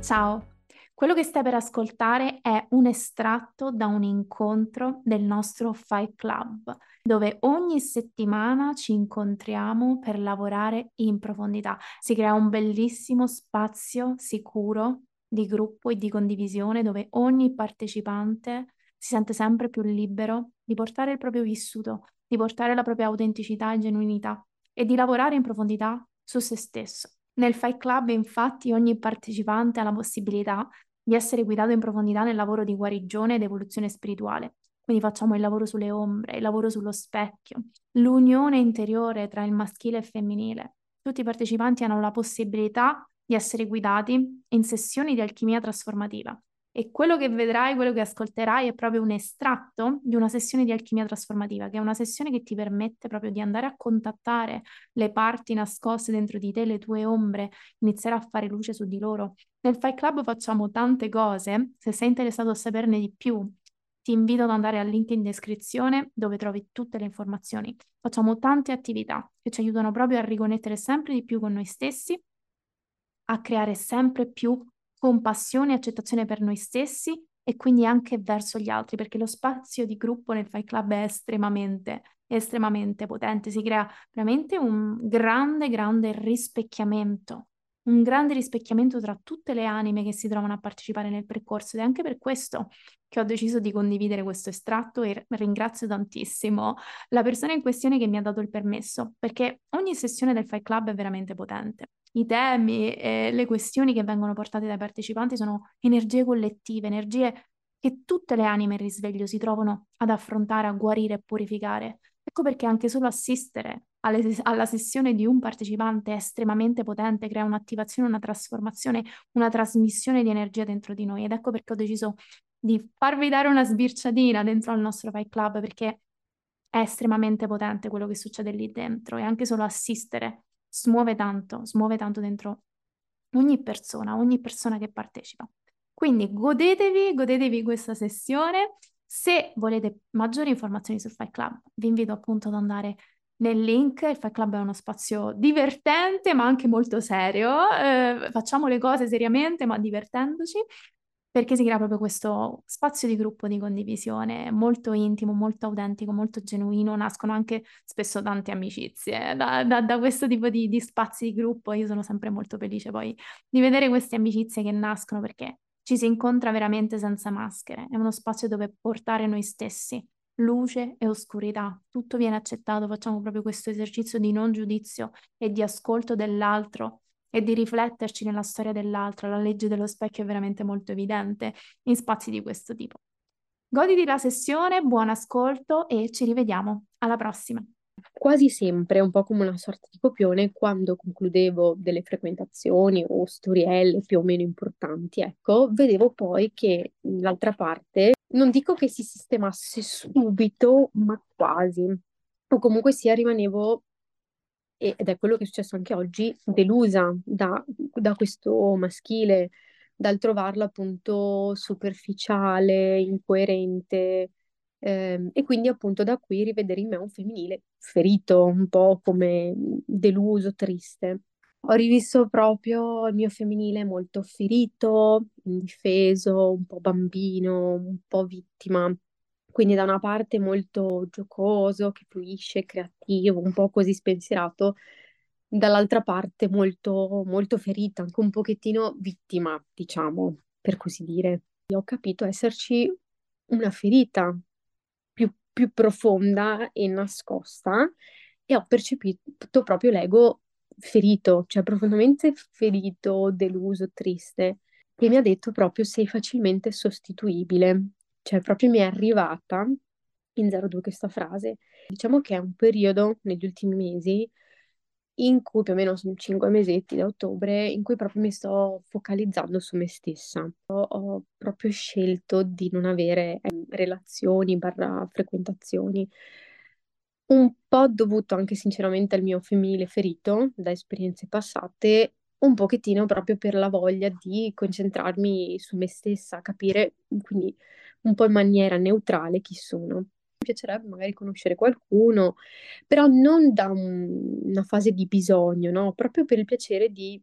Ciao, quello che stai per ascoltare è un estratto da un incontro del nostro Fight Club, dove ogni settimana ci incontriamo per lavorare in profondità. Si crea un bellissimo spazio sicuro di gruppo e di condivisione dove ogni partecipante si sente sempre più libero di portare il proprio vissuto, di portare la propria autenticità e genuinità e di lavorare in profondità su se stesso. Nel Fight Club, infatti, ogni partecipante ha la possibilità di essere guidato in profondità nel lavoro di guarigione ed evoluzione spirituale. Quindi facciamo il lavoro sulle ombre, il lavoro sullo specchio, l'unione interiore tra il maschile e il femminile. Tutti i partecipanti hanno la possibilità di essere guidati in sessioni di alchimia trasformativa e quello che vedrai, quello che ascolterai è proprio un estratto di una sessione di alchimia trasformativa, che è una sessione che ti permette proprio di andare a contattare le parti nascoste dentro di te, le tue ombre, iniziare a fare luce su di loro. Nel Fight Club facciamo tante cose, se sei interessato a saperne di più, ti invito ad andare al link in descrizione dove trovi tutte le informazioni. Facciamo tante attività che ci aiutano proprio a riconnettere sempre di più con noi stessi, a creare sempre più compassione e accettazione per noi stessi e quindi anche verso gli altri, perché lo spazio di gruppo nel Fight Club è estremamente, estremamente potente, si crea veramente un grande, grande rispecchiamento, un grande rispecchiamento tra tutte le anime che si trovano a partecipare nel percorso ed è anche per questo che ho deciso di condividere questo estratto e ringrazio tantissimo la persona in questione che mi ha dato il permesso, perché ogni sessione del Fight Club è veramente potente i temi e le questioni che vengono portate dai partecipanti sono energie collettive, energie che tutte le anime in risveglio si trovano ad affrontare, a guarire e purificare. Ecco perché anche solo assistere alle, alla sessione di un partecipante è estremamente potente, crea un'attivazione, una trasformazione, una trasmissione di energia dentro di noi. Ed ecco perché ho deciso di farvi dare una sbirciatina dentro al nostro Fight Club, perché è estremamente potente quello che succede lì dentro e anche solo assistere smuove tanto, smuove tanto dentro ogni persona, ogni persona che partecipa. Quindi godetevi, godetevi questa sessione. Se volete maggiori informazioni sul Fight Club, vi invito appunto ad andare nel link. Il Fight Club è uno spazio divertente, ma anche molto serio. Eh, facciamo le cose seriamente, ma divertendoci perché si crea proprio questo spazio di gruppo di condivisione molto intimo, molto autentico, molto genuino, nascono anche spesso tante amicizie da, da, da questo tipo di, di spazi di gruppo. Io sono sempre molto felice poi di vedere queste amicizie che nascono perché ci si incontra veramente senza maschere, è uno spazio dove portare noi stessi, luce e oscurità, tutto viene accettato, facciamo proprio questo esercizio di non giudizio e di ascolto dell'altro e di rifletterci nella storia dell'altro. La legge dello specchio è veramente molto evidente in spazi di questo tipo. Goditi la sessione, buon ascolto e ci rivediamo. Alla prossima. Quasi sempre, un po' come una sorta di copione, quando concludevo delle frequentazioni o storielle più o meno importanti, ecco, vedevo poi che l'altra parte, non dico che si sistemasse subito, ma quasi. O comunque sia, rimanevo ed è quello che è successo anche oggi, delusa da, da questo maschile, dal trovarlo appunto superficiale, incoerente, ehm, e quindi appunto da qui rivedere in me un femminile ferito, un po' come deluso, triste. Ho rivisto proprio il mio femminile molto ferito, indifeso, un po' bambino, un po' vittima quindi da una parte molto giocoso, che fluisce, creativo, un po' così spensierato, dall'altra parte molto, molto ferita, anche un pochettino vittima, diciamo, per così dire. Ho capito esserci una ferita più, più profonda e nascosta e ho percepito proprio l'ego ferito, cioè profondamente ferito, deluso, triste, che mi ha detto proprio sei facilmente sostituibile cioè proprio mi è arrivata in 02 questa frase. Diciamo che è un periodo negli ultimi mesi in cui più o meno sono 5 mesetti da ottobre, in cui proprio mi sto focalizzando su me stessa. Ho, ho proprio scelto di non avere eh, relazioni barra frequentazioni. Un po' dovuto anche sinceramente al mio femminile ferito da esperienze passate, un pochettino proprio per la voglia di concentrarmi su me stessa, capire quindi un po' in maniera neutrale chi sono. Mi piacerebbe magari conoscere qualcuno, però non da un, una fase di bisogno, no? Proprio per il piacere di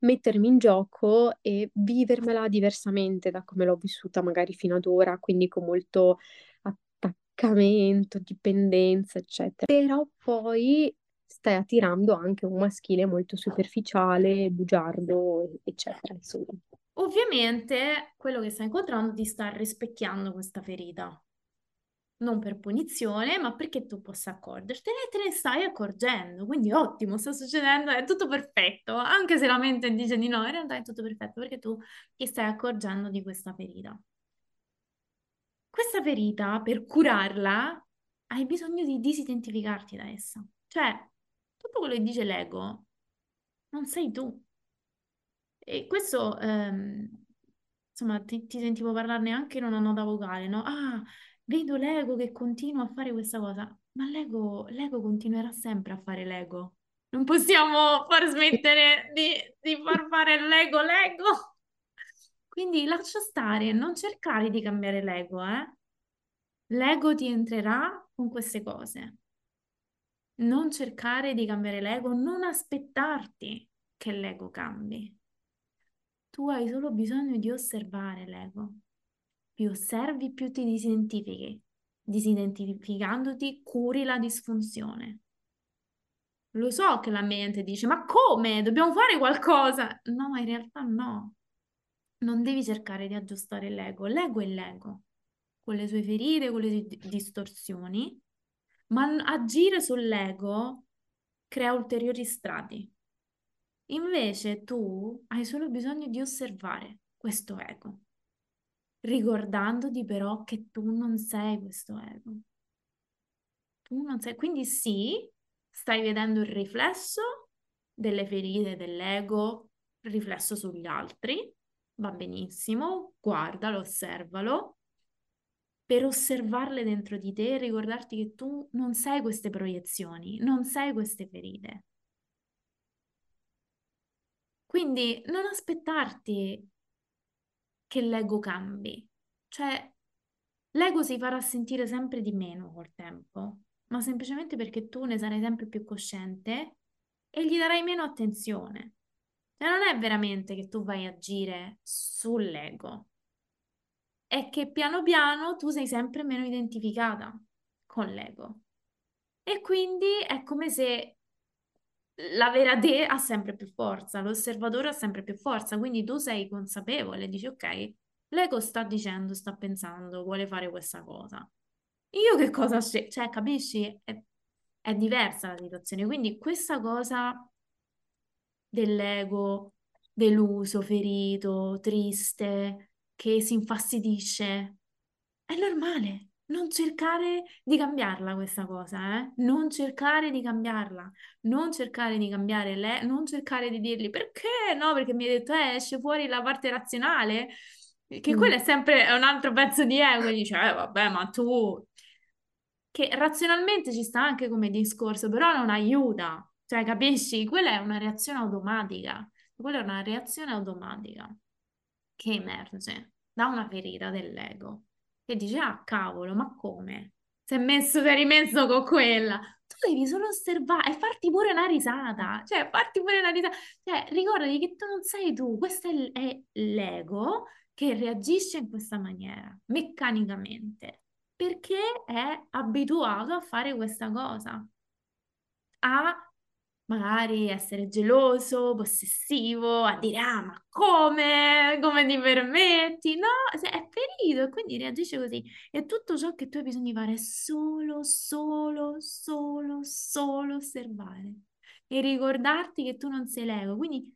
mettermi in gioco e vivermela diversamente da come l'ho vissuta magari fino ad ora, quindi con molto attaccamento, dipendenza, eccetera. Però poi stai attirando anche un maschile molto superficiale, bugiardo, eccetera, insomma. Ovviamente quello che stai incontrando ti sta rispecchiando questa ferita. Non per punizione, ma perché tu possa accorgertene e te ne stai accorgendo. Quindi ottimo, sta succedendo, è tutto perfetto. Anche se la mente dice di no, in realtà è tutto perfetto perché tu ti stai accorgendo di questa ferita. Questa ferita, per curarla, hai bisogno di disidentificarti da essa. Cioè, tutto quello che dice l'ego non sei tu. E questo, ehm, insomma, ti, ti, sentivo parlarne anche in una nota vocale, no? Ah, vedo l'ego che continua a fare questa cosa, ma l'ego, l'ego continuerà sempre a fare l'ego. Non possiamo far smettere di, di far fare l'ego l'ego. Quindi lascia stare, non cercare di cambiare l'ego, eh? L'ego ti entrerà con queste cose. Non cercare di cambiare l'ego, non aspettarti che l'ego cambi. Tu hai solo bisogno di osservare l'ego. Più osservi, più ti disidentifichi. Disidentificandoti, curi la disfunzione. Lo so che la mente dice, ma come? Dobbiamo fare qualcosa? No, in realtà no. Non devi cercare di aggiustare l'ego. L'ego è l'ego, con le sue ferite, con le sue distorsioni, ma agire sull'ego crea ulteriori strati. Invece tu hai solo bisogno di osservare questo ego, ricordandoti però che tu non sei questo ego. Tu non sei, quindi sì, stai vedendo il riflesso delle ferite dell'ego, riflesso sugli altri, va benissimo, guardalo, osservalo, per osservarle dentro di te e ricordarti che tu non sei queste proiezioni, non sei queste ferite. Quindi non aspettarti che l'ego cambi, cioè l'ego si farà sentire sempre di meno col tempo, ma semplicemente perché tu ne sarai sempre più cosciente e gli darai meno attenzione. Cioè non è veramente che tu vai a agire sull'ego, è che piano piano tu sei sempre meno identificata con l'ego. E quindi è come se la vera te ha sempre più forza, l'osservatore ha sempre più forza, quindi tu sei consapevole, dici ok, l'ego sta dicendo, sta pensando, vuole fare questa cosa. Io che cosa scelgo? Cioè, capisci? È, è diversa la situazione, quindi questa cosa dell'ego deluso, ferito, triste, che si infastidisce, è normale, non cercare di cambiarla questa cosa, eh? Non cercare di cambiarla, non cercare di cambiare lei, non cercare di dirgli perché no, perché mi hai detto eh, esce fuori la parte razionale, che mm. quello è sempre un altro pezzo di ego, e dice eh vabbè, ma tu che razionalmente ci sta anche come discorso, però non aiuta. Cioè, capisci? Quella è una reazione automatica. Quella è una reazione automatica che emerge da una ferita dell'ego che dice, ah cavolo, ma come? Si è messo, si è rimesso con quella. Tu devi solo osservare e farti pure una risata, cioè farti pure una risata. Cioè, ricordati che tu non sei tu, questo è, è l'ego che reagisce in questa maniera, meccanicamente, perché è abituato a fare questa cosa, a magari essere geloso, possessivo, a dire ah ma come, come ti permetti, no, è ferito e quindi reagisce così. E tutto ciò che tu hai bisogno di fare è solo, solo, solo, solo osservare e ricordarti che tu non sei l'ego, quindi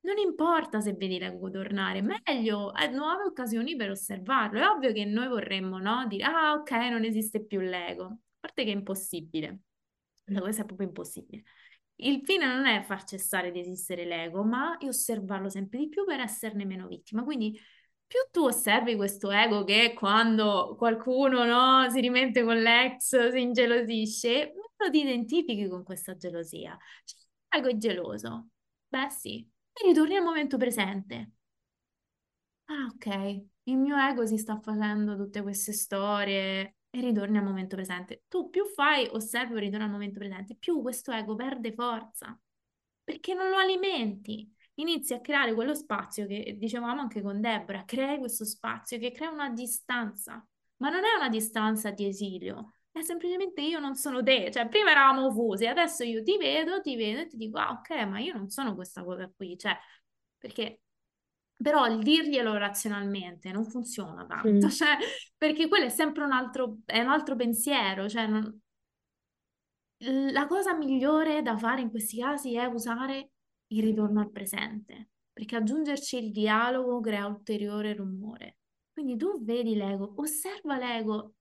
non importa se vedi l'ego tornare, meglio, hai nuove occasioni per osservarlo, è ovvio che noi vorremmo, no, dire ah ok, non esiste più l'ego, a parte che è impossibile, la è proprio impossibile. Il fine non è far cessare di esistere l'ego, ma è osservarlo sempre di più per esserne meno vittima. Quindi più tu osservi questo ego che quando qualcuno no, si rimette con l'ex, si ingelosisce, meno ti identifichi con questa gelosia. Cioè, l'ego è geloso. Beh sì, e ritorni al momento presente. Ah, ok, il mio ego si sta facendo tutte queste storie, e ritorni al momento presente. Tu più fai, osservi o ritorni al momento presente, più questo ego perde forza, perché non lo alimenti. inizi a creare quello spazio che dicevamo anche con Deborah, crei questo spazio che crea una distanza, ma non è una distanza di esilio, è semplicemente io non sono te, cioè prima eravamo fusi, adesso io ti vedo, ti vedo e ti dico, ah ok, ma io non sono questa cosa qui, cioè, perché però il dirglielo razionalmente non funziona tanto, mm. cioè, perché quello è sempre un altro, è un altro pensiero, cioè non... la cosa migliore da fare in questi casi è usare il ritorno al presente, perché aggiungerci il dialogo crea ulteriore rumore. Quindi tu vedi l'ego, osserva l'ego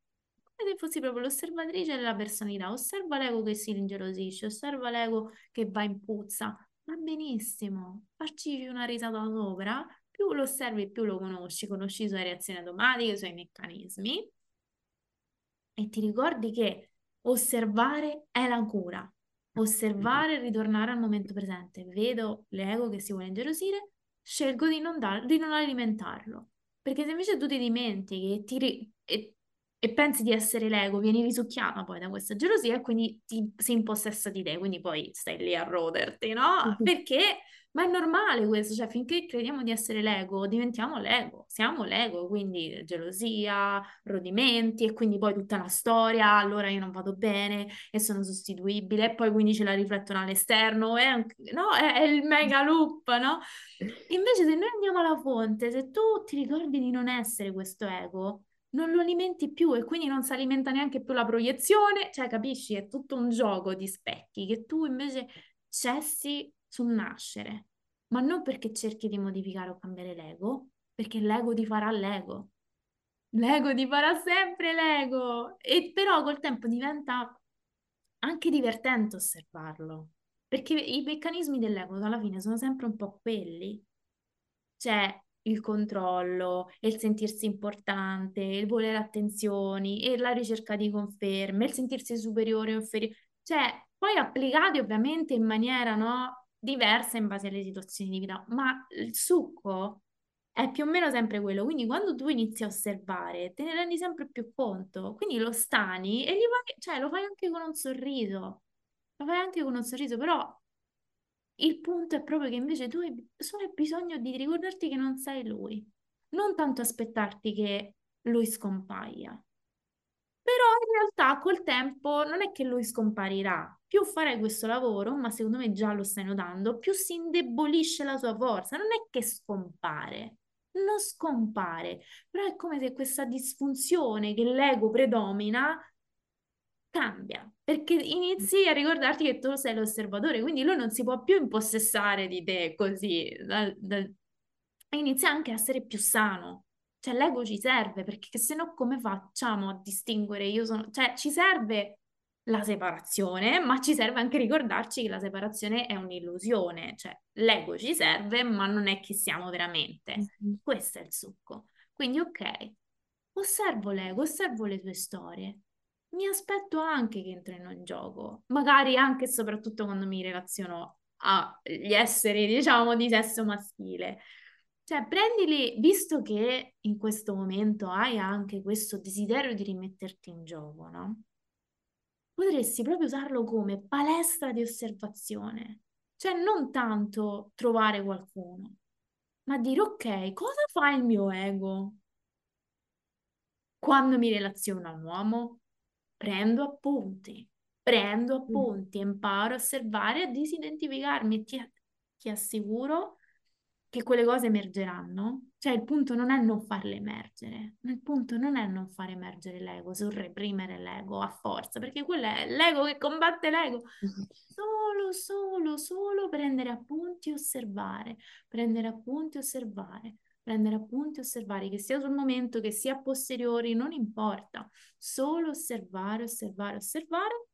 come se fossi proprio l'osservatrice della personalità, osserva l'ego che si ingelosisce, osserva l'ego che va in puzza, va benissimo, farci una risata sopra, più lo osservi più lo conosci, conosci le sue reazioni automatiche, i suoi meccanismi e ti ricordi che osservare è la cura, osservare e ritornare al momento presente. Vedo l'ego che si vuole ingelosire, scelgo di non, dar, di non alimentarlo. Perché se invece tu ti dimentichi e, ti ri- e, e pensi di essere l'ego, vieni risucchiata poi da questa gelosia e quindi ti, si impossessa di te, quindi poi stai lì a roderti, no? Perché ma è normale questo, cioè finché crediamo di essere l'ego, diventiamo l'ego, siamo l'ego, quindi gelosia, rodimenti e quindi poi tutta una storia, allora io non vado bene e sono sostituibile e poi quindi ce la riflettono all'esterno, è, no? è, è il mega loop, no? Invece se noi andiamo alla fonte, se tu ti ricordi di non essere questo ego, non lo alimenti più e quindi non si alimenta neanche più la proiezione, cioè capisci? È tutto un gioco di specchi che tu invece cessi sul nascere, ma non perché cerchi di modificare o cambiare l'ego, perché l'ego ti farà l'ego. L'ego ti farà sempre l'ego. E però col tempo diventa anche divertente osservarlo, perché i meccanismi dell'ego alla fine sono sempre un po' quelli. C'è il controllo, il sentirsi importante, il volere attenzioni, e la ricerca di conferme, il sentirsi superiore o inferiore. Cioè, poi applicati ovviamente in maniera, no? Diversa in base alle situazioni di vita, ma il succo è più o meno sempre quello. Quindi quando tu inizi a osservare, te ne rendi sempre più conto. Quindi lo stani e gli fai, cioè, lo fai anche con un sorriso. Lo fai anche con un sorriso, però il punto è proprio che invece tu hai solo bisogno di ricordarti che non sei lui. Non tanto aspettarti che lui scompaia. Però in realtà col tempo non è che lui scomparirà. Più farai questo lavoro, ma secondo me già lo stai notando, più si indebolisce la sua forza. Non è che scompare, non scompare, però è come se questa disfunzione che l'ego predomina cambia, perché inizi a ricordarti che tu sei l'osservatore, quindi lui non si può più impossessare di te così, da, da... inizia anche a essere più sano, cioè l'ego ci serve perché se no come facciamo a distinguere io sono... Cioè ci serve la separazione, ma ci serve anche ricordarci che la separazione è un'illusione. Cioè l'ego ci serve, ma non è chi siamo veramente. Mm-hmm. Questo è il succo. Quindi ok, osservo l'ego, osservo le tue storie. Mi aspetto anche che entrino in gioco, magari anche e soprattutto quando mi relaziono agli esseri, diciamo, di sesso maschile. Cioè, prendili, visto che in questo momento hai anche questo desiderio di rimetterti in gioco, no? Potresti proprio usarlo come palestra di osservazione. Cioè, non tanto trovare qualcuno, ma dire, ok, cosa fa il mio ego? Quando mi relaziono a un uomo, prendo appunti, prendo appunti, imparo a osservare, a disidentificarmi e ti, ti assicuro che quelle cose emergeranno. Cioè il punto non è non farle emergere, il punto non è non far emergere l'ego, sul reprimere l'ego a forza, perché quello è l'ego che combatte l'ego. Solo, solo, solo prendere appunti e osservare, prendere appunti e osservare, prendere appunti e osservare, che sia sul momento, che sia a posteriori, non importa. Solo osservare, osservare, osservare.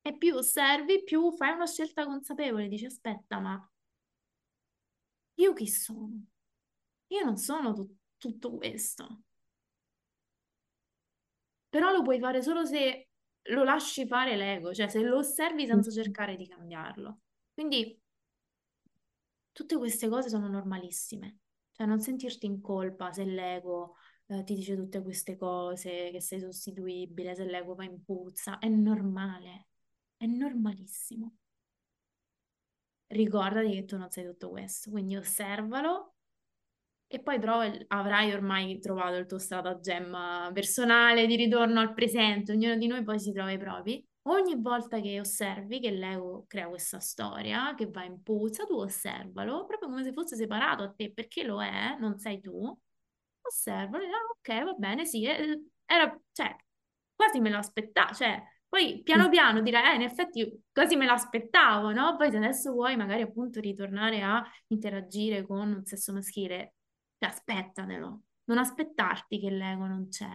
E più osservi, più fai una scelta consapevole. Dici, aspetta, ma io chi sono? Io non sono tu- tutto questo. Però lo puoi fare solo se lo lasci fare l'ego, cioè se lo osservi senza cercare di cambiarlo. Quindi tutte queste cose sono normalissime. Cioè non sentirti in colpa se l'ego eh, ti dice tutte queste cose, che sei sostituibile, se l'ego va in puzza. È normale, è normalissimo. Ricordati che tu non sei tutto questo, quindi osservalo e poi trova, avrai ormai trovato il tuo stratagemma personale di ritorno al presente, ognuno di noi poi si trova i propri. Ogni volta che osservi che l'ego crea questa storia, che va in puzza, tu osservalo, proprio come se fosse separato a te, perché lo è, non sei tu. Osservalo, e, ah, ok, va bene, sì, eh, era, cioè, quasi me lo aspettavo, cioè, poi piano piano direi, eh, in effetti quasi me l'aspettavo, no? Poi se adesso vuoi magari appunto ritornare a interagire con un sesso maschile, aspettatelo, non aspettarti che l'ego non c'è,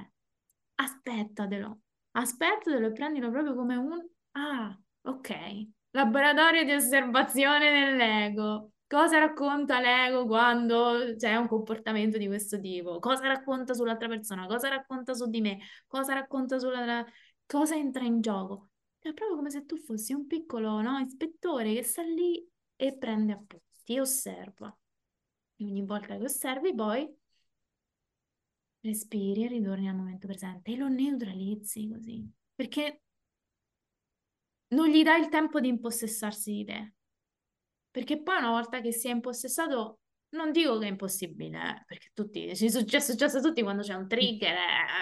aspettatelo, aspettatelo e prendilo proprio come un, ah, ok, laboratorio di osservazione dell'ego. Cosa racconta l'ego quando c'è un comportamento di questo tipo? Cosa racconta sull'altra persona? Cosa racconta su di me? Cosa racconta sulla... Cosa entra in gioco? È proprio come se tu fossi un piccolo no, ispettore che sta lì e prende appunti, osserva. E ogni volta che osservi, poi respiri e ritorni al momento presente e lo neutralizzi così, perché non gli dai il tempo di impossessarsi di te. Perché poi una volta che si è impossessato, non dico che è impossibile, eh, perché tutti, è successo, è successo a tutti quando c'è un trigger,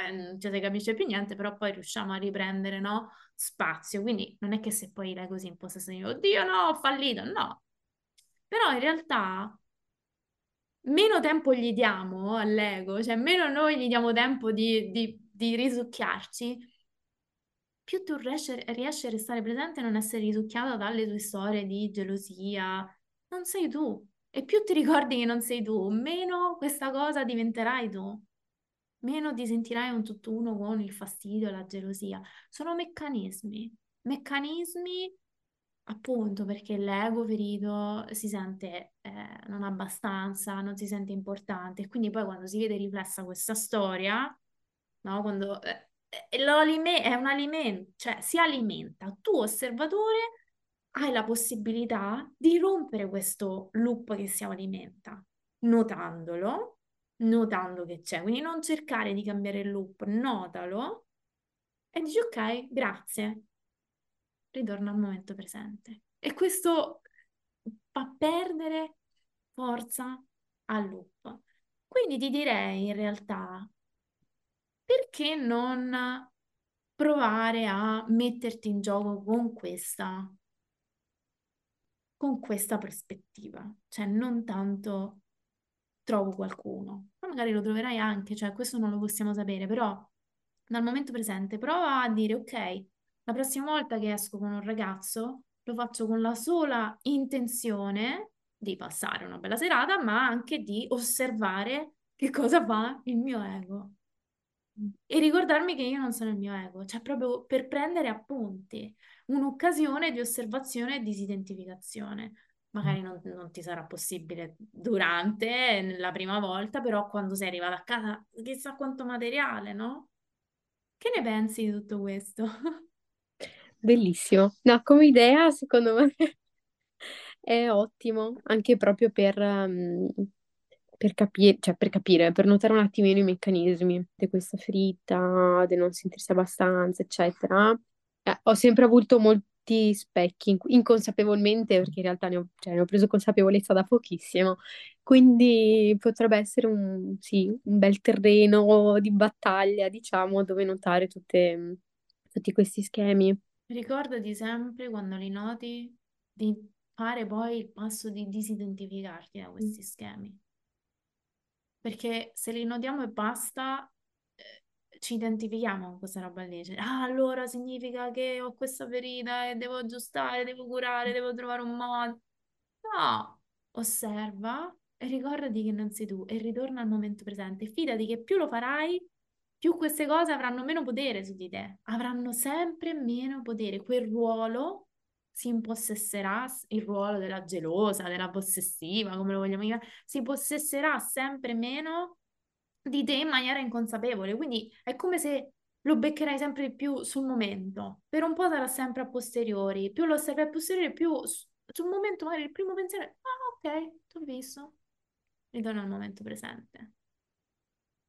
eh, non ci si capisce più niente, però poi riusciamo a riprendere, no? Spazio. Quindi non è che se poi lei così impossessato, dico, oddio no, ho fallito, no. Però in realtà meno tempo gli diamo all'ego, cioè meno noi gli diamo tempo di, di, di risucchiarci, più tu riesci, riesci a restare presente e non essere risucchiato dalle tue storie di gelosia. Non sei tu. E più ti ricordi che non sei tu, meno questa cosa diventerai tu. Meno ti sentirai un tutt'uno con il fastidio, la gelosia. Sono meccanismi. Meccanismi appunto perché l'ego ferito si sente eh, non abbastanza, non si sente importante e quindi poi quando si vede riflessa questa storia, no, quando eh, eh è un alimento, cioè si alimenta, tu osservatore hai la possibilità di rompere questo loop che si alimenta, notandolo, notando che c'è, quindi non cercare di cambiare il loop, notalo e dici ok, grazie, ritorna al momento presente. E questo fa perdere forza al loop. Quindi ti direi in realtà, perché non provare a metterti in gioco con questa, con questa prospettiva? Cioè non tanto trovo qualcuno, ma magari lo troverai anche, cioè questo non lo possiamo sapere, però dal momento presente prova a dire ok, la prossima volta che esco con un ragazzo lo faccio con la sola intenzione di passare una bella serata, ma anche di osservare che cosa fa il mio ego. E ricordarmi che io non sono il mio ego, cioè proprio per prendere appunti, un'occasione di osservazione e disidentificazione. Magari non, non ti sarà possibile durante la prima volta, però quando sei arrivata a casa, chissà quanto materiale, no? Che ne pensi di tutto questo? Bellissimo. No, come idea, secondo me è ottimo, anche proprio per, um, per capire, cioè per capire, per notare un attimino i meccanismi di questa ferita, di non sentirsi abbastanza, eccetera. Eh, ho sempre avuto molti specchi, inconsapevolmente, perché in realtà ne ho, cioè, ne ho preso consapevolezza da pochissimo, quindi potrebbe essere un, sì, un bel terreno di battaglia, diciamo, dove notare tutte, tutti questi schemi. Ricordati sempre quando li noti di fare poi il passo di disidentificarti da questi schemi. Perché se li notiamo e basta, eh, ci identifichiamo con questa roba lì. Cioè, ah, allora significa che ho questa ferita e devo aggiustare, devo curare, devo trovare un modo. No, osserva e ricordati che non sei tu e ritorna al momento presente. Fidati che più lo farai, più queste cose avranno meno potere su di te, avranno sempre meno potere. Quel ruolo si impossesserà, il ruolo della gelosa, della possessiva, come lo vogliamo chiamare, si possesserà sempre meno di te in maniera inconsapevole. Quindi è come se lo beccherai sempre di più sul momento. Per un po' sarà sempre a posteriori. Più lo osservi a posteriori, più sul momento magari il primo pensiero è ah ok, ti ho visto. Ritorno al momento presente.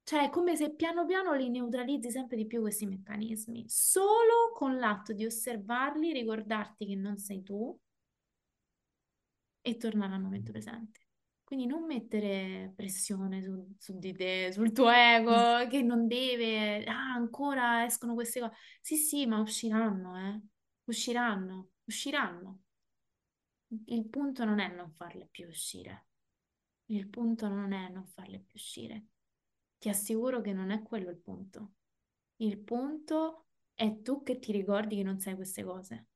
Cioè, è come se piano piano li neutralizzi sempre di più questi meccanismi. Solo con l'atto di osservarli, ricordarti che non sei tu, e tornare al momento presente. Quindi non mettere pressione su, su di te, sul tuo ego, che non deve, ah, ancora escono queste cose. Sì, sì, ma usciranno, eh. Usciranno, usciranno. Il punto non è non farle più uscire. Il punto non è non farle più uscire. Ti assicuro che non è quello il punto. Il punto è tu che ti ricordi che non sai queste cose.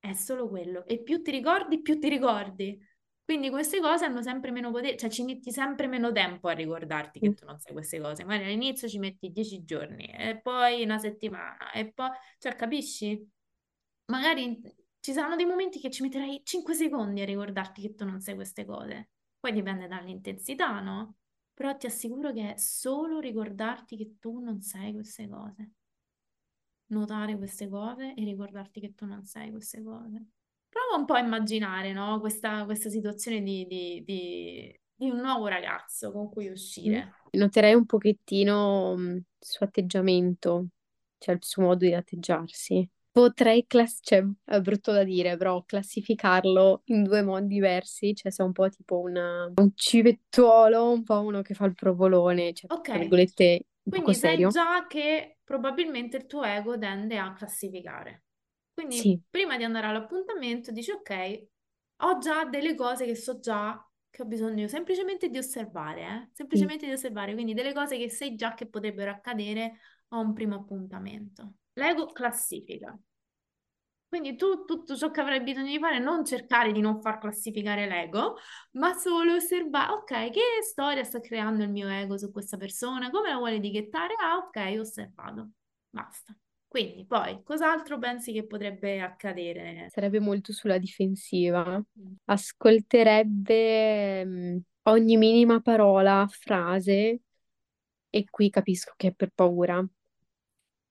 È solo quello. E più ti ricordi, più ti ricordi. Quindi queste cose hanno sempre meno potere, cioè ci metti sempre meno tempo a ricordarti che tu non sai queste cose. Magari all'inizio ci metti dieci giorni e poi una settimana e poi, cioè capisci? Magari ci saranno dei momenti che ci metterai cinque secondi a ricordarti che tu non sai queste cose. Poi dipende dall'intensità, no? Però ti assicuro che è solo ricordarti che tu non sai queste cose. Notare queste cose e ricordarti che tu non sai queste cose prova un po' a immaginare, no? Questa, questa situazione di, di, di, di, un nuovo ragazzo con cui uscire. Mm. Noterei un pochettino mm, il suo atteggiamento, cioè il suo modo di atteggiarsi. Potrei, class- cioè, è brutto da dire, però classificarlo in due modi diversi, cioè se è un po' tipo una, un civettuolo, un po' uno che fa il provolone, cioè, Ok, tra virgolette, quindi sai serio. già che probabilmente il tuo ego tende a classificare. Quindi Sì, prima di andare all'appuntamento dici ok, ho già delle cose che so già che ho bisogno semplicemente di osservare, eh? sì. Semplicemente di osservare, quindi delle cose che sai già che potrebbero accadere a un primo appuntamento. L'ego classifica. Quindi tu tutto ciò che avrai bisogno di fare è non cercare di non far classificare l'ego, ma solo osservare, ok, che storia sta creando il mio ego su questa persona, come la vuole etichettare? Ah, ok, osservato. Basta. Quindi poi, cos'altro pensi che potrebbe accadere? Sarebbe molto sulla difensiva. Ascolterebbe mm, ogni minima parola, frase, e qui capisco che è per paura.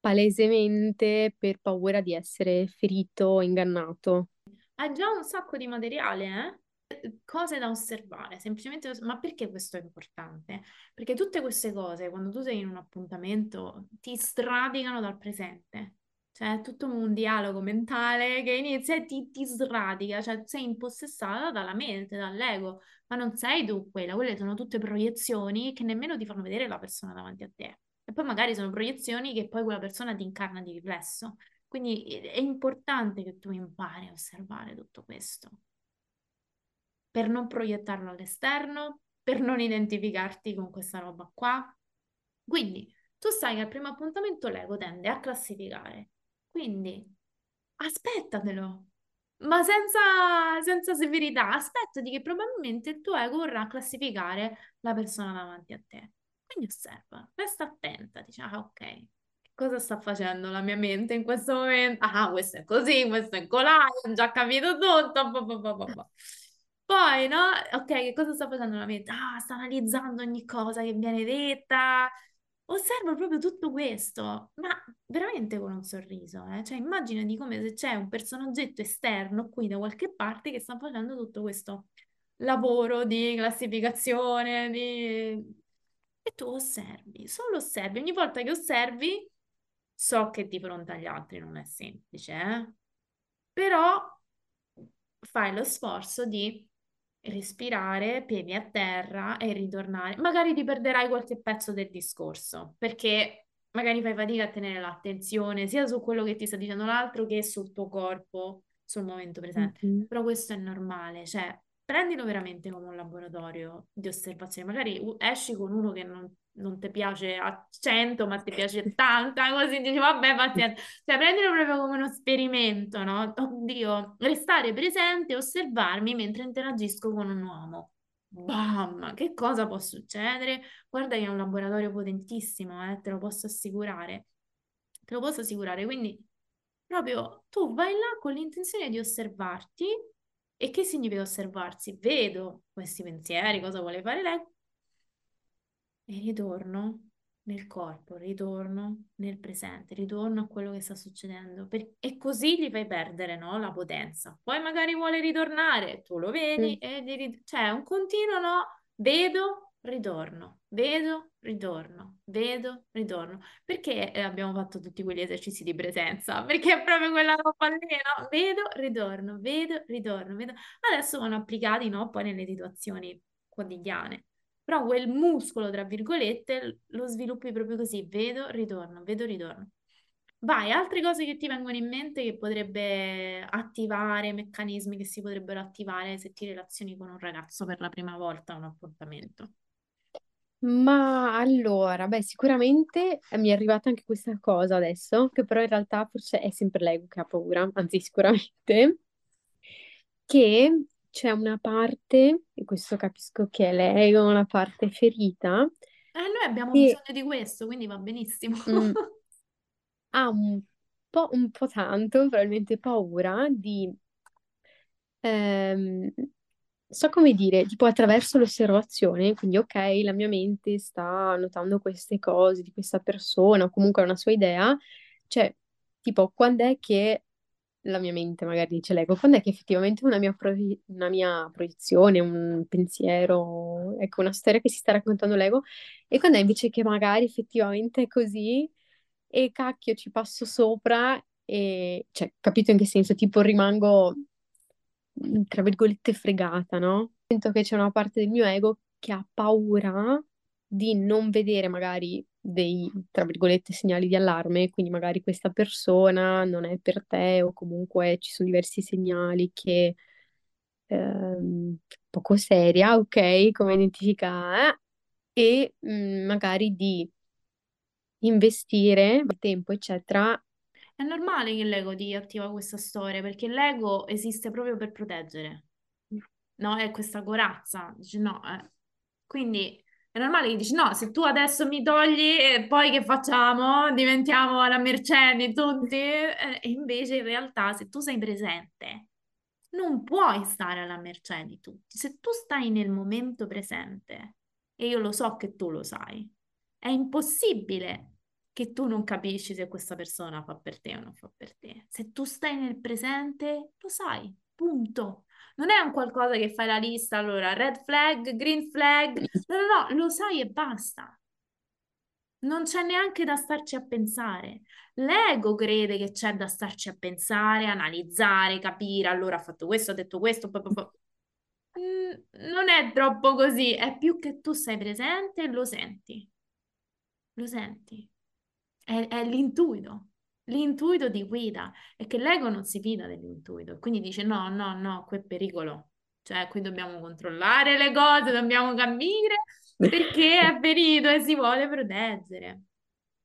Palesemente per paura di essere ferito o ingannato. Hai già un sacco di materiale, eh? Cose da osservare, semplicemente, ma perché questo è importante? Perché tutte queste cose, quando tu sei in un appuntamento, ti sradicano dal presente. Cioè, è tutto un dialogo mentale che inizia e ti, ti sradica, cioè sei impossessata dalla mente, dall'ego, ma non sei tu quella, quelle sono tutte proiezioni che nemmeno ti fanno vedere la persona davanti a te. E poi magari sono proiezioni che poi quella persona ti incarna di riflesso. Quindi è importante che tu impari a osservare tutto questo per non proiettarlo all'esterno, per non identificarti con questa roba qua. Quindi tu sai che al primo appuntamento l'ego tende a classificare. Quindi aspettatelo, ma senza, senza severità, aspettati che probabilmente il tuo ego vorrà classificare la persona davanti a te. Quindi osserva, resta attenta, dici, ah ok, cosa sta facendo la mia mente in questo momento? Ah, questo è così, questo è colà, ho già capito tutto. Bah, bah, bah, Poi, no? Ok, che cosa sta facendo la mente? Ah, sta analizzando ogni cosa che viene detta. Osserva proprio tutto questo, ma veramente con un sorriso, eh? Cioè, immaginati come se c'è un personaggetto esterno qui da qualche parte che sta facendo tutto questo lavoro di classificazione, di... e tu osservi, solo osservi. Ogni volta che osservi, so che di fronte agli altri non è semplice, eh? Però fai lo sforzo di respirare, piedi a terra e ritornare. Magari ti perderai qualche pezzo del discorso, perché magari fai fatica a tenere l'attenzione sia su quello che ti sta dicendo l'altro che sul tuo corpo, sul momento presente. Mhm. Però questo è normale, cioè prendilo veramente come un laboratorio di osservazione. Magari esci con uno che non, non ti piace a 100, ma ti piace 80, così dici, vabbè, pazienza. Cioè, prendilo proprio come uno esperimento, no? Oddio, restare presente e osservarmi mentre interagisco con un uomo. Bam! Che cosa può succedere? Guarda che è un laboratorio potentissimo, eh, te lo posso assicurare. Te lo posso assicurare, quindi proprio tu vai là con l'intenzione di osservarti e che significa osservarsi? Vedo questi pensieri, cosa vuole fare lei, e ritorno nel corpo, ritorno nel presente, ritorno a quello che sta succedendo. E così gli fai perdere, no, la potenza. Poi magari vuole ritornare, tu lo vedi, Mm. e gli ri- cioè è un continuo, no? Vedo, ritorno, vedo, ritorno, vedo, ritorno. Perché eh, abbiamo fatto tutti quegli esercizi di presenza? Perché è proprio quella roba lì, no? Vedo, ritorno, vedo, ritorno, vedo. Adesso vanno applicati, no? Poi nelle situazioni quotidiane. Però quel muscolo, tra virgolette, lo sviluppi proprio così, vedo, ritorno, vedo, ritorno. Vai, altre cose che ti vengono in mente che potrebbe attivare, meccanismi che si potrebbero attivare se ti relazioni con un ragazzo per la prima volta a un appuntamento? Ma allora, beh, sicuramente mi è arrivata anche questa cosa adesso, che però in realtà forse è sempre l'ego che ha paura, anzi sicuramente, che c'è una parte, e questo capisco che è l'ego, una parte ferita, Eh, noi abbiamo che bisogno di questo, quindi va benissimo. mm, ha un po', un po' tanto, probabilmente paura di, ehm, so come dire, tipo attraverso l'osservazione, quindi ok, la mia mente sta notando queste cose di questa persona o comunque ha una sua idea, cioè, tipo, quando è che la mia mente magari dice l'ego, quando è che effettivamente una mia, proie- una mia proiezione, un pensiero, ecco, una storia che si sta raccontando l'ego, e quando è invece che magari effettivamente è così e cacchio ci passo sopra e, cioè, capito in che senso? Tipo rimango, tra virgolette, fregata, no? Sento che c'è una parte del mio ego che ha paura di non vedere magari dei, tra virgolette, segnali di allarme, quindi magari questa persona non è per te o comunque ci sono diversi segnali che ehm, poco seria, ok, come identificare, e mm, magari di investire tempo, eccetera. È normale che l'ego ti attiva questa storia, perché l'ego esiste proprio per proteggere, no? È questa corazza, dici no, eh. Quindi è normale che dici no, se tu adesso mi togli, eh, poi che facciamo? Diventiamo alla mercé di tutti? E invece in realtà se tu sei presente, non puoi stare alla mercé di tutti. Se tu stai nel momento presente, e io lo so che tu lo sai, è impossibile che tu non capisci se questa persona fa per te o non fa per te. Se tu stai nel presente, lo sai, punto. Non è un qualcosa che fai la lista, allora, red flag, green flag, no, no, no, lo sai e basta. Non c'è neanche da starci a pensare. L'ego crede che c'è da starci a pensare, analizzare, capire, allora ha fatto questo, ha detto questo, poi, poi, poi. Mm, non è troppo così, è più che tu sei presente e lo senti. Lo senti. È, è l'intuito. L'intuito ti guida. E che l'ego non si fida dell'intuito. Quindi dice no, no, no, qui è pericolo. Cioè, qui dobbiamo controllare le cose, dobbiamo capire perché è ferito e si vuole proteggere.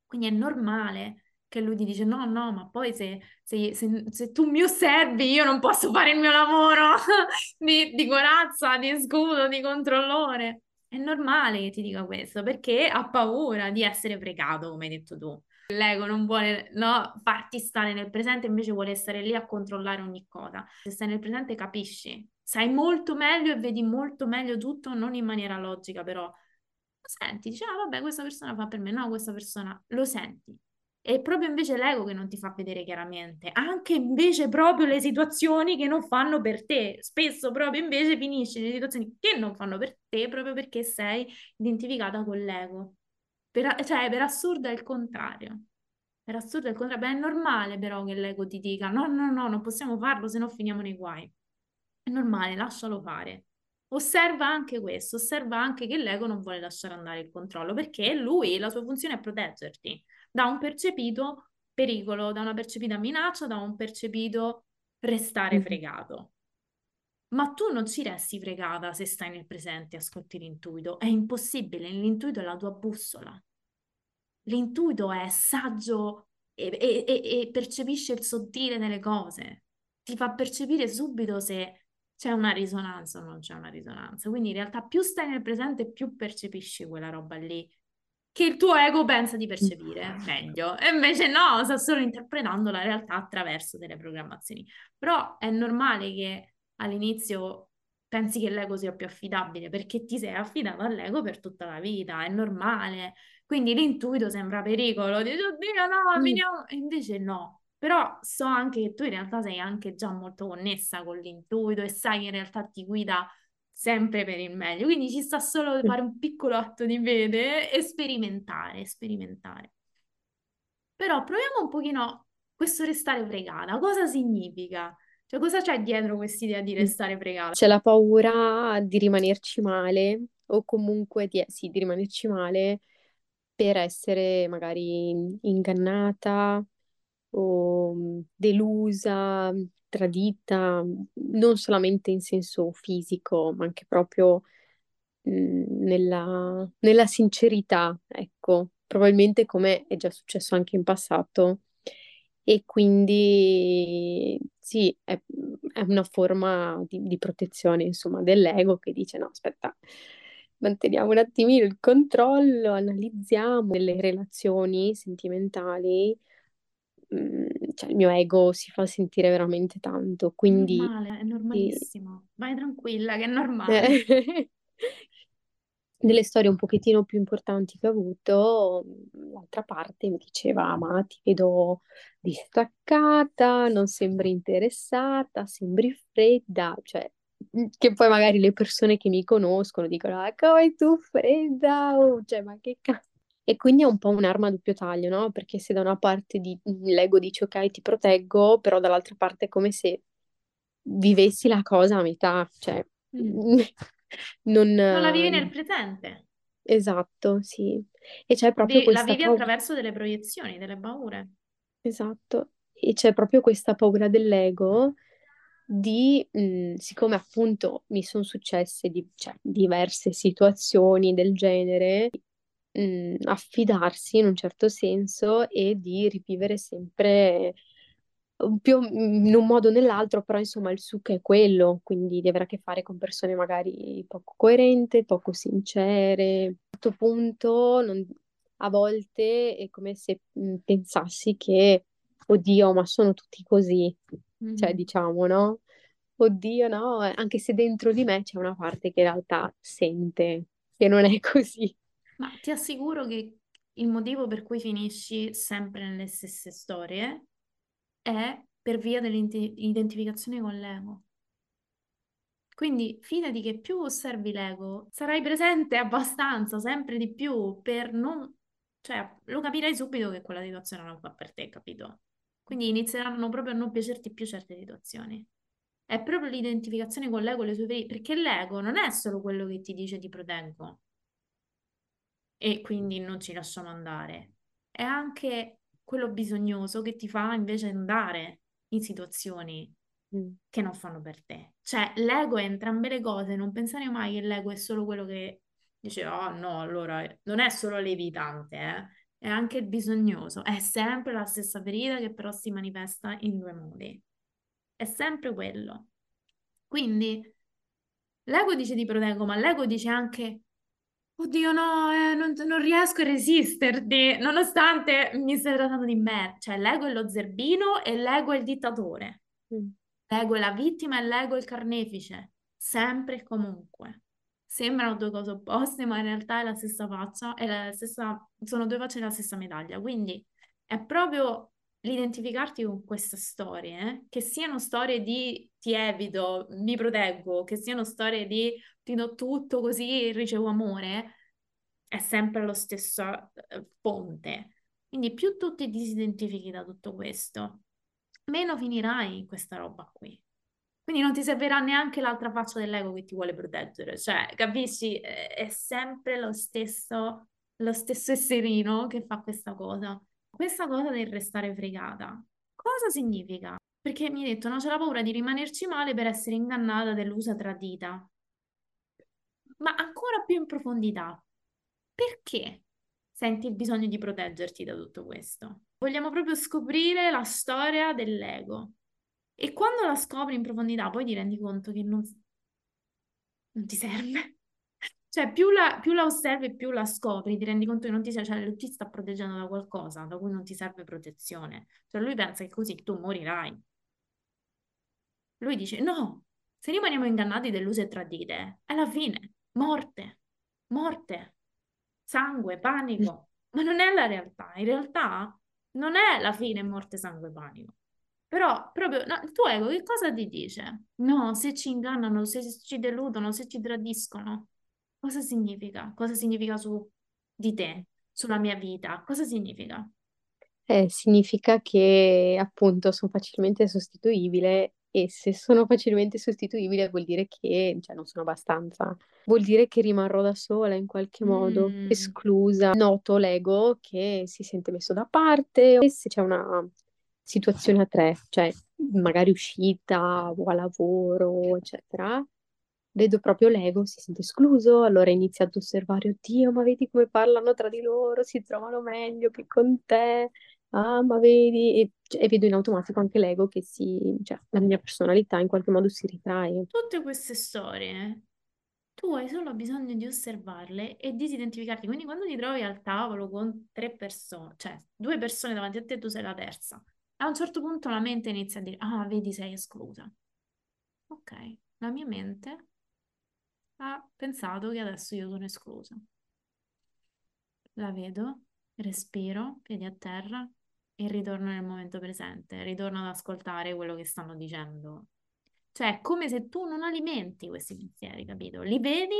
Quindi è normale che lui ti dice no, no, ma poi se, se- se- se tu mi osservi io non posso fare il mio lavoro di, di corazza, di scudo, di controllore. È normale che ti dica questo perché ha paura di essere fregato, come hai detto tu. L'ego non vuole no, farti stare nel presente, invece vuole stare lì a controllare ogni cosa. Se stai nel presente capisci, sai molto meglio e vedi molto meglio tutto, non in maniera logica, però lo senti, dici, ah vabbè, questa persona fa per me, no, questa persona lo senti. È proprio invece l'ego che non ti fa vedere chiaramente, anche invece proprio le situazioni che non fanno per te. Spesso proprio invece finisci le situazioni che non fanno per te proprio perché sei identificata con l'ego. Per, cioè, per assurdo è il contrario. Per assurdo è il contrario. Beh, è normale però che l'ego ti dica no, no, no, non possiamo farlo, se no finiamo nei guai. È normale, lascialo fare. Osserva anche questo, osserva anche che l'ego non vuole lasciare andare il controllo, perché lui, la sua funzione è proteggerti da un percepito pericolo, da una percepita minaccia, da un percepito restare Mm. fregato. Ma tu non ci resti fregata se stai nel presente e ascolti l'intuito. È impossibile, l'intuito è la tua bussola. L'intuito è saggio e, e- e- e percepisce il sottile delle cose. Ti fa percepire subito se c'è una risonanza o non c'è una risonanza. Quindi in realtà più stai nel presente, più percepisci quella roba lì che il tuo ego pensa di percepire meglio. E invece no, sta solo interpretando la realtà attraverso delle programmazioni. Però è normale che all'inizio pensi che l'ego sia più affidabile perché ti sei affidato all'ego per tutta la vita, è normale. Quindi l'intuito sembra pericolo, dici, oddio, no, Mm. finiamo. E invece no. Però so anche che tu in realtà sei anche già molto connessa con l'intuito e sai che in realtà ti guida sempre per il meglio. Quindi ci sta solo fare un piccolo atto di fede e sperimentare, sperimentare. Però proviamo un pochino questo restare pregata. Cosa significa? Cioè, cosa c'è dietro quest'idea di restare pregata? C'è la paura di rimanerci male o comunque di, sì, di rimanerci male per essere magari ingannata o delusa, tradita, non solamente in senso fisico, ma anche proprio mh, nella, nella sincerità, ecco, probabilmente come è già successo anche in passato. E quindi sì, è, è una forma di, di protezione, insomma, dell'ego che dice no, aspetta, manteniamo un attimino il controllo, analizziamo le relazioni sentimentali, mm, cioè il mio ego si fa sentire veramente tanto, quindi... Normale, è normalissimo. Vai tranquilla, che è normale. Nelle storie un pochettino più importanti che ho avuto, l'altra parte mi diceva, ma ti vedo distaccata, non sembri interessata, sembri fredda, cioè che poi magari le persone che mi conoscono dicono, ah, come tu fredda, oh, cioè, ma che cazzo. E quindi è un po' un'arma a doppio taglio, no? Perché se da una parte di... l'ego dice ok, ti proteggo, però dall'altra parte è come se vivessi la cosa a metà, cioè mm. Non... non la vivi nel presente. Esatto, sì. E c'è proprio Vi- questa La vivi paura. attraverso delle proiezioni, delle paure. Esatto. E c'è proprio questa paura dell'ego di, mh, siccome appunto mi sono successe di- cioè, diverse situazioni del genere, mh, affidarsi in un certo senso e di rivivere sempre più in un modo o nell'altro, però insomma il succo è quello, quindi di avere a che fare con persone magari poco coerenti, poco sincere. A un certo punto non- a volte è come se mh, pensassi che, oddio, ma sono tutti così, cioè Mhm. diciamo, no? Oddio, no, anche se dentro di me c'è una parte che in realtà sente che non è così. Ma ti assicuro che il motivo per cui finisci sempre nelle stesse storie è per via dell'identificazione con l'ego. Quindi fidati che più osservi l'ego, sarai presente abbastanza, sempre di più, per non... cioè, lo capirai subito che quella situazione non fa per te, capito? Quindi inizieranno proprio a non piacerti più certe situazioni. È proprio l'identificazione con l'ego, le sue veri... perché l'ego non è solo quello che ti dice ti proteggo e quindi non ci lasciamo andare, è anche quello bisognoso che ti fa invece andare in situazioni Mm. che non fanno per te. Cioè, l'ego è entrambe le cose, non pensare mai che l'ego è solo quello che dice, oh no, allora non è solo l'evitante, eh? È anche il bisognoso, è sempre la stessa ferita che però si manifesta in due modi. È sempre quello. Quindi l'ego dice ti proteggo, ma l'ego dice anche Oddio, no, eh, non, non riesco a resisterti, nonostante mi stai trattando di me. Cioè, l'ego è lo zerbino e l'ego è il dittatore. Mm. L'ego è la vittima e l'ego è il carnefice. Sempre e comunque. Sembrano due cose opposte, ma in realtà è la stessa faccia, è la stessa, sono due facce della stessa medaglia. Quindi è proprio l'identificarti con queste storie, eh? che siano storie di ti evito, mi proteggo, che siano storie di ti do tutto così ricevo amore, è sempre lo stesso eh, ponte. Quindi più tu ti disidentifichi da tutto questo, meno finirai in questa roba qui. Quindi non ti servirà neanche l'altra faccia dell'ego che ti vuole proteggere. Cioè, capisci? È sempre lo stesso, lo stesso esserino che fa questa cosa. Questa cosa del restare fregata, cosa significa? Perché mi hai detto, no, c'è la paura di rimanerci male per essere ingannata, delusa, tradita. Ma ancora più in profondità, perché senti il bisogno di proteggerti da tutto questo? Vogliamo proprio scoprire la storia dell'ego. E quando la scopri in profondità, poi ti rendi conto che non, non ti serve. Cioè, più la, più la osservi, più la scopri, ti rendi conto che non ti serve, cioè lui ti sta proteggendo da qualcosa da cui non ti serve protezione. Cioè, lui pensa che così tu morirai. Lui dice, no, se rimaniamo ingannati, deluse e tradite, è la fine, morte, morte, sangue, panico. Ma non è la realtà. In realtà non è la fine, morte, sangue, panico. Però proprio no, il tuo ego che cosa ti dice? No, se ci ingannano, se ci deludono, se ci tradiscono, cosa significa? Cosa significa su di te, sulla mia vita? Cosa significa? Eh, significa che appunto sono facilmente sostituibile e se sono facilmente sostituibile vuol dire che, cioè, non sono abbastanza. Vuol dire che rimarrò da sola in qualche modo, Mm, esclusa. Noto l'ego che si sente messo da parte e se c'è una situazione a tre, cioè magari uscita o a lavoro, eccetera, vedo proprio l'ego, si sente escluso, allora inizia ad osservare, oddio, ma vedi come parlano tra di loro, si trovano meglio che con te ah, ma vedi, e, cioè, e vedo in automatico anche l'ego che si, cioè, la mia personalità in qualche modo si ritrae. tutte queste storie, tu hai solo bisogno di osservarle e disidentificarti. Quindi quando ti trovi al tavolo con tre persone, cioè due persone davanti a te, tu sei la terza. A un certo punto la mente inizia a dire, ah, vedi, sei esclusa. Ok, la mia mente ha pensato che adesso io sono esclusa. La vedo, respiro, piedi a terra e ritorno nel momento presente, ritorno ad ascoltare quello che stanno dicendo. Cioè, è come se tu non alimenti questi pensieri, capito? Li vedi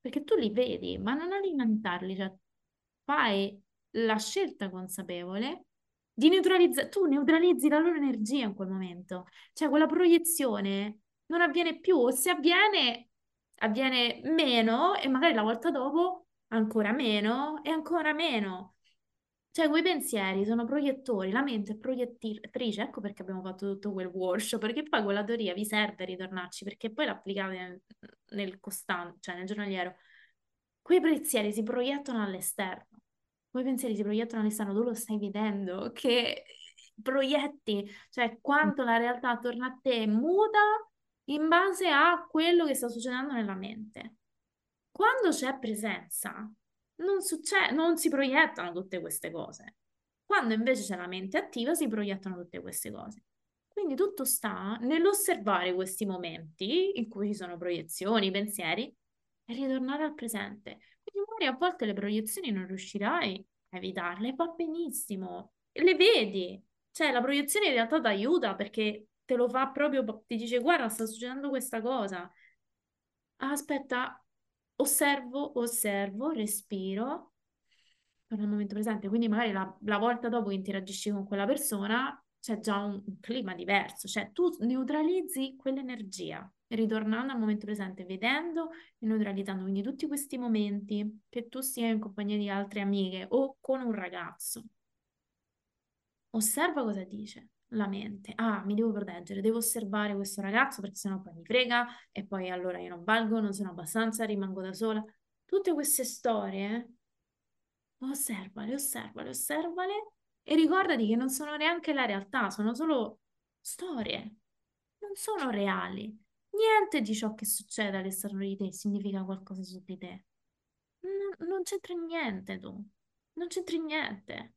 perché tu li vedi, ma non alimentarli, cioè fai la scelta consapevole di neutralizzare, tu neutralizzi la loro energia in quel momento. Cioè, quella proiezione non avviene più, o se avviene, avviene meno e magari la volta dopo ancora meno e ancora meno. Cioè, quei pensieri sono proiettori, la mente è proiettrice, ecco perché abbiamo fatto tutto quel workshop, perché poi quella teoria vi serve a ritornarci, perché poi l'applicate nel, nel costante, cioè nel giornaliero. Quei pensieri si proiettano all'esterno, quei pensieri si proiettano all'esterno, tu lo stai vedendo, che proietti, cioè quanto la realtà attorno a te muta in base a quello che sta succedendo nella mente. Quando c'è presenza, non succede, non si proiettano tutte queste cose. Quando invece c'è la mente attiva, si proiettano tutte queste cose. Quindi tutto sta nell'osservare questi momenti in cui ci sono proiezioni, pensieri, e ritornare al presente. Quindi magari a volte le proiezioni non riuscirai a evitarle, va benissimo, le vedi. Cioè la proiezione in realtà ti aiuta perché te lo fa proprio, ti dice guarda, sta succedendo questa cosa. Aspetta, osservo, osservo, respiro, torno al momento presente. Quindi magari la, la volta dopo che interagisci con quella persona c'è già un, un clima diverso, cioè tu neutralizzi quell'energia, ritornando al momento presente, vedendo e neutralizzando. Quindi tutti questi momenti che tu sia in compagnia di altre amiche o con un ragazzo, osserva cosa dice la mente. Ah, mi devo proteggere, devo osservare questo ragazzo perché sennò poi mi frega e poi allora io non valgo, non sono abbastanza, rimango da sola. Tutte queste storie, osservale, osservale, osservale e ricordati che non sono neanche la realtà, sono solo storie, non sono reali. Niente di ciò che succede all'esterno di te significa qualcosa su di te. Non, non c'entri niente tu, non c'entri niente.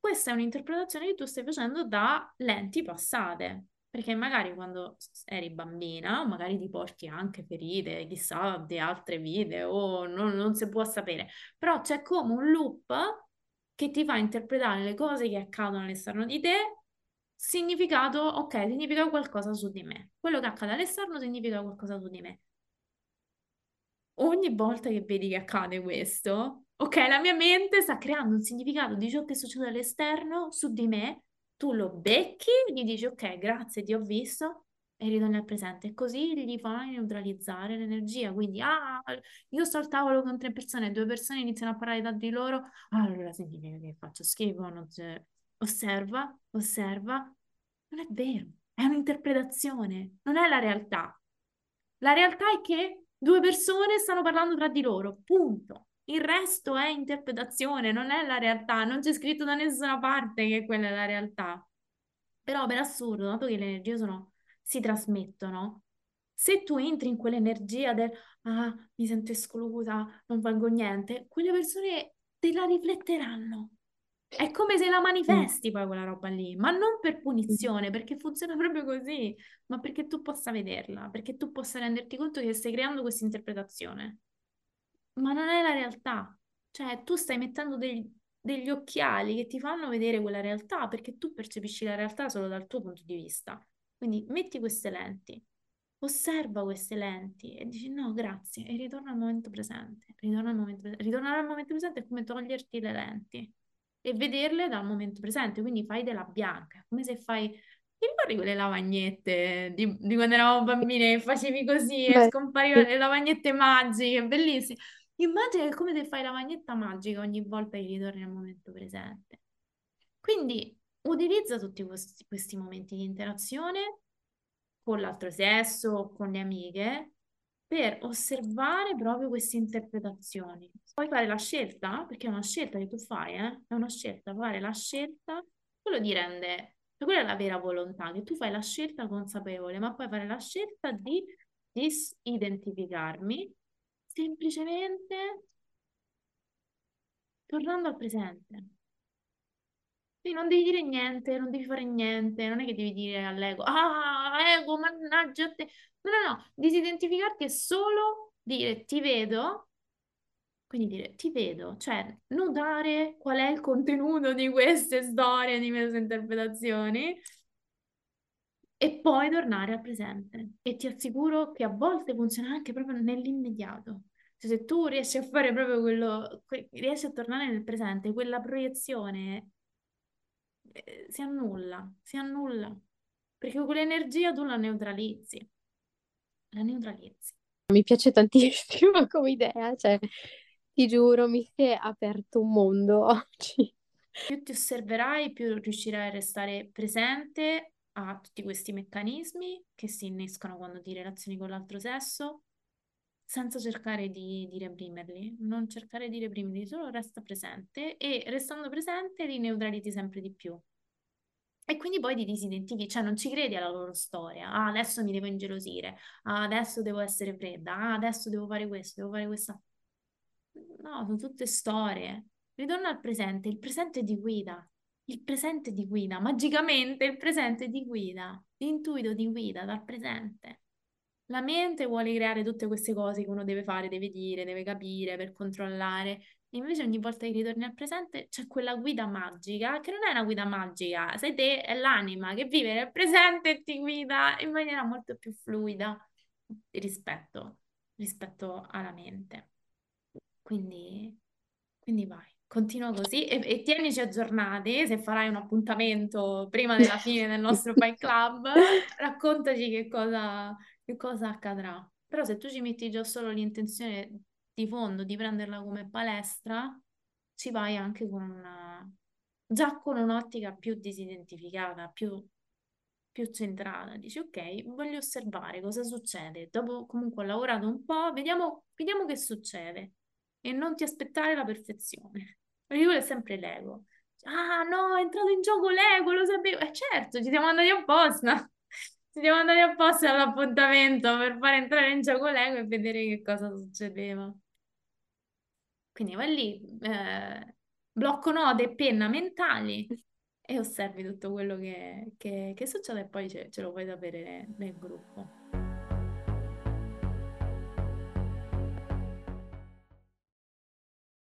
Questa è un'interpretazione che tu stai facendo da lenti passate, perché magari quando eri bambina, magari ti porti anche ferite, chissà, di altre vite, o non, non si può sapere, però c'è come un loop che ti fa interpretare le cose che accadono all'esterno di te, significato, ok, significa qualcosa su di me. Quello che accade all'esterno significa qualcosa su di me. Ogni volta che vedi che accade questo, ok, la mia mente sta creando un significato di ciò che succede all'esterno su di me, tu lo becchi, gli dici ok, grazie, ti ho visto, e ritorni al presente. E così gli fai neutralizzare l'energia. Quindi, ah, io sto al tavolo con tre persone, due persone iniziano a parlare tra di loro, allora significa che faccio schifo, non c'è... Osserva, osserva. Non è vero, è un'interpretazione, non è la realtà. La realtà è che due persone stanno parlando tra di loro, punto. Il resto è interpretazione, non è la realtà, non c'è scritto da nessuna parte che quella è la realtà. Però per assurdo, dato che le energie sono, si trasmettono, se tu entri in quell'energia del ah, mi sento esclusa, non valgo niente, quelle persone te la rifletteranno. È come se la manifesti poi quella roba lì, ma non per punizione, perché funziona proprio così, ma perché tu possa vederla, perché tu possa renderti conto che stai creando questa interpretazione. Ma non è la realtà. Cioè, tu stai mettendo dei, degli occhiali che ti fanno vedere quella realtà, perché tu percepisci la realtà solo dal tuo punto di vista. Quindi metti queste lenti, osserva queste lenti e dici no, grazie, e ritorna al momento presente. Ritorna al momento presente. Ritornare al momento presente è come toglierti le lenti e vederle dal momento presente, quindi fai della bianca, come se fai ti ricordi quelle lavagnette di, di quando eravamo bambine e facevi così e Beh, scomparivano le lavagnette magiche, bellissime. Immagina che come se fai la lavagnetta magica ogni volta che ritorni al momento presente. Quindi utilizza tutti questi, questi momenti di interazione con l'altro sesso, con le amiche, per osservare proprio queste interpretazioni. Puoi fare la scelta, perché è una scelta che tu fai, eh? È una scelta, fare la scelta, quello ti rende, cioè quella è la vera volontà, che tu fai la scelta consapevole, ma puoi fare la scelta di disidentificarmi semplicemente tornando al presente. Quindi non devi dire niente, non devi fare niente, non è che devi dire all'ego, ah, ego, mannaggia a te. No, no, no, disidentificarti è solo dire ti vedo, quindi dire ti vedo, cioè notare qual è il contenuto di queste storie, di queste interpretazioni e poi tornare al presente. E ti assicuro che a volte funziona anche proprio nell'immediato. Cioè, se tu riesci a fare proprio quello, que- riesci a tornare nel presente, quella proiezione eh, si annulla, si annulla, perché quell'energia tu la neutralizzi, la neutralizzi. mi piace tantissimo come idea, cioè, ti giuro, mi si è aperto un mondo oggi. Più ti osserverai, più riuscirai a restare presente a tutti questi meccanismi che si innescano quando ti relazioni con l'altro sesso, senza cercare di, di reprimerli, non cercare di reprimerli, solo resta presente e restando presente li neutralizzi sempre di più. E quindi poi ti disidentifichi, cioè non ci credi alla loro storia. Ah, adesso mi devo ingelosire, ah, adesso devo essere fredda, ah, adesso devo fare questo, devo fare questa. No, sono tutte storie. Ritorna al presente, il presente ti guida. Il presente ti guida, magicamente il presente ti guida, l'intuito ti guida dal presente. La mente vuole creare tutte queste cose che uno deve fare, deve dire, deve capire per controllare. Invece ogni volta che ritorni al presente c'è quella guida magica, che non è una guida magica, sei te, è l'anima che vive nel presente e ti guida in maniera molto più fluida rispetto, rispetto alla mente. Quindi, quindi vai, continua così e, e tienici aggiornati se farai un appuntamento prima della fine del nostro Fight Club, raccontaci che cosa, che cosa accadrà. Però se tu ci metti già solo l'intenzione di fondo di prenderla come palestra, ci vai anche con una, già con un'ottica più disidentificata, più, più centrata. Dici, ok, voglio osservare cosa succede. Dopo comunque ho lavorato un po', vediamo, vediamo che succede. E non ti aspettare la perfezione. Perché quello è sempre l'ego. Ah no, è entrato in gioco l'ego, lo sapevo. Eh certo, ci siamo andati apposta. Ci siamo andati apposta all'appuntamento per far entrare in gioco l'ego e vedere che cosa succedeva. Quindi vai lì, eh, blocco node e penna mentali e osservi tutto quello che, che, che succede e poi ce, ce lo puoi sapere nel gruppo.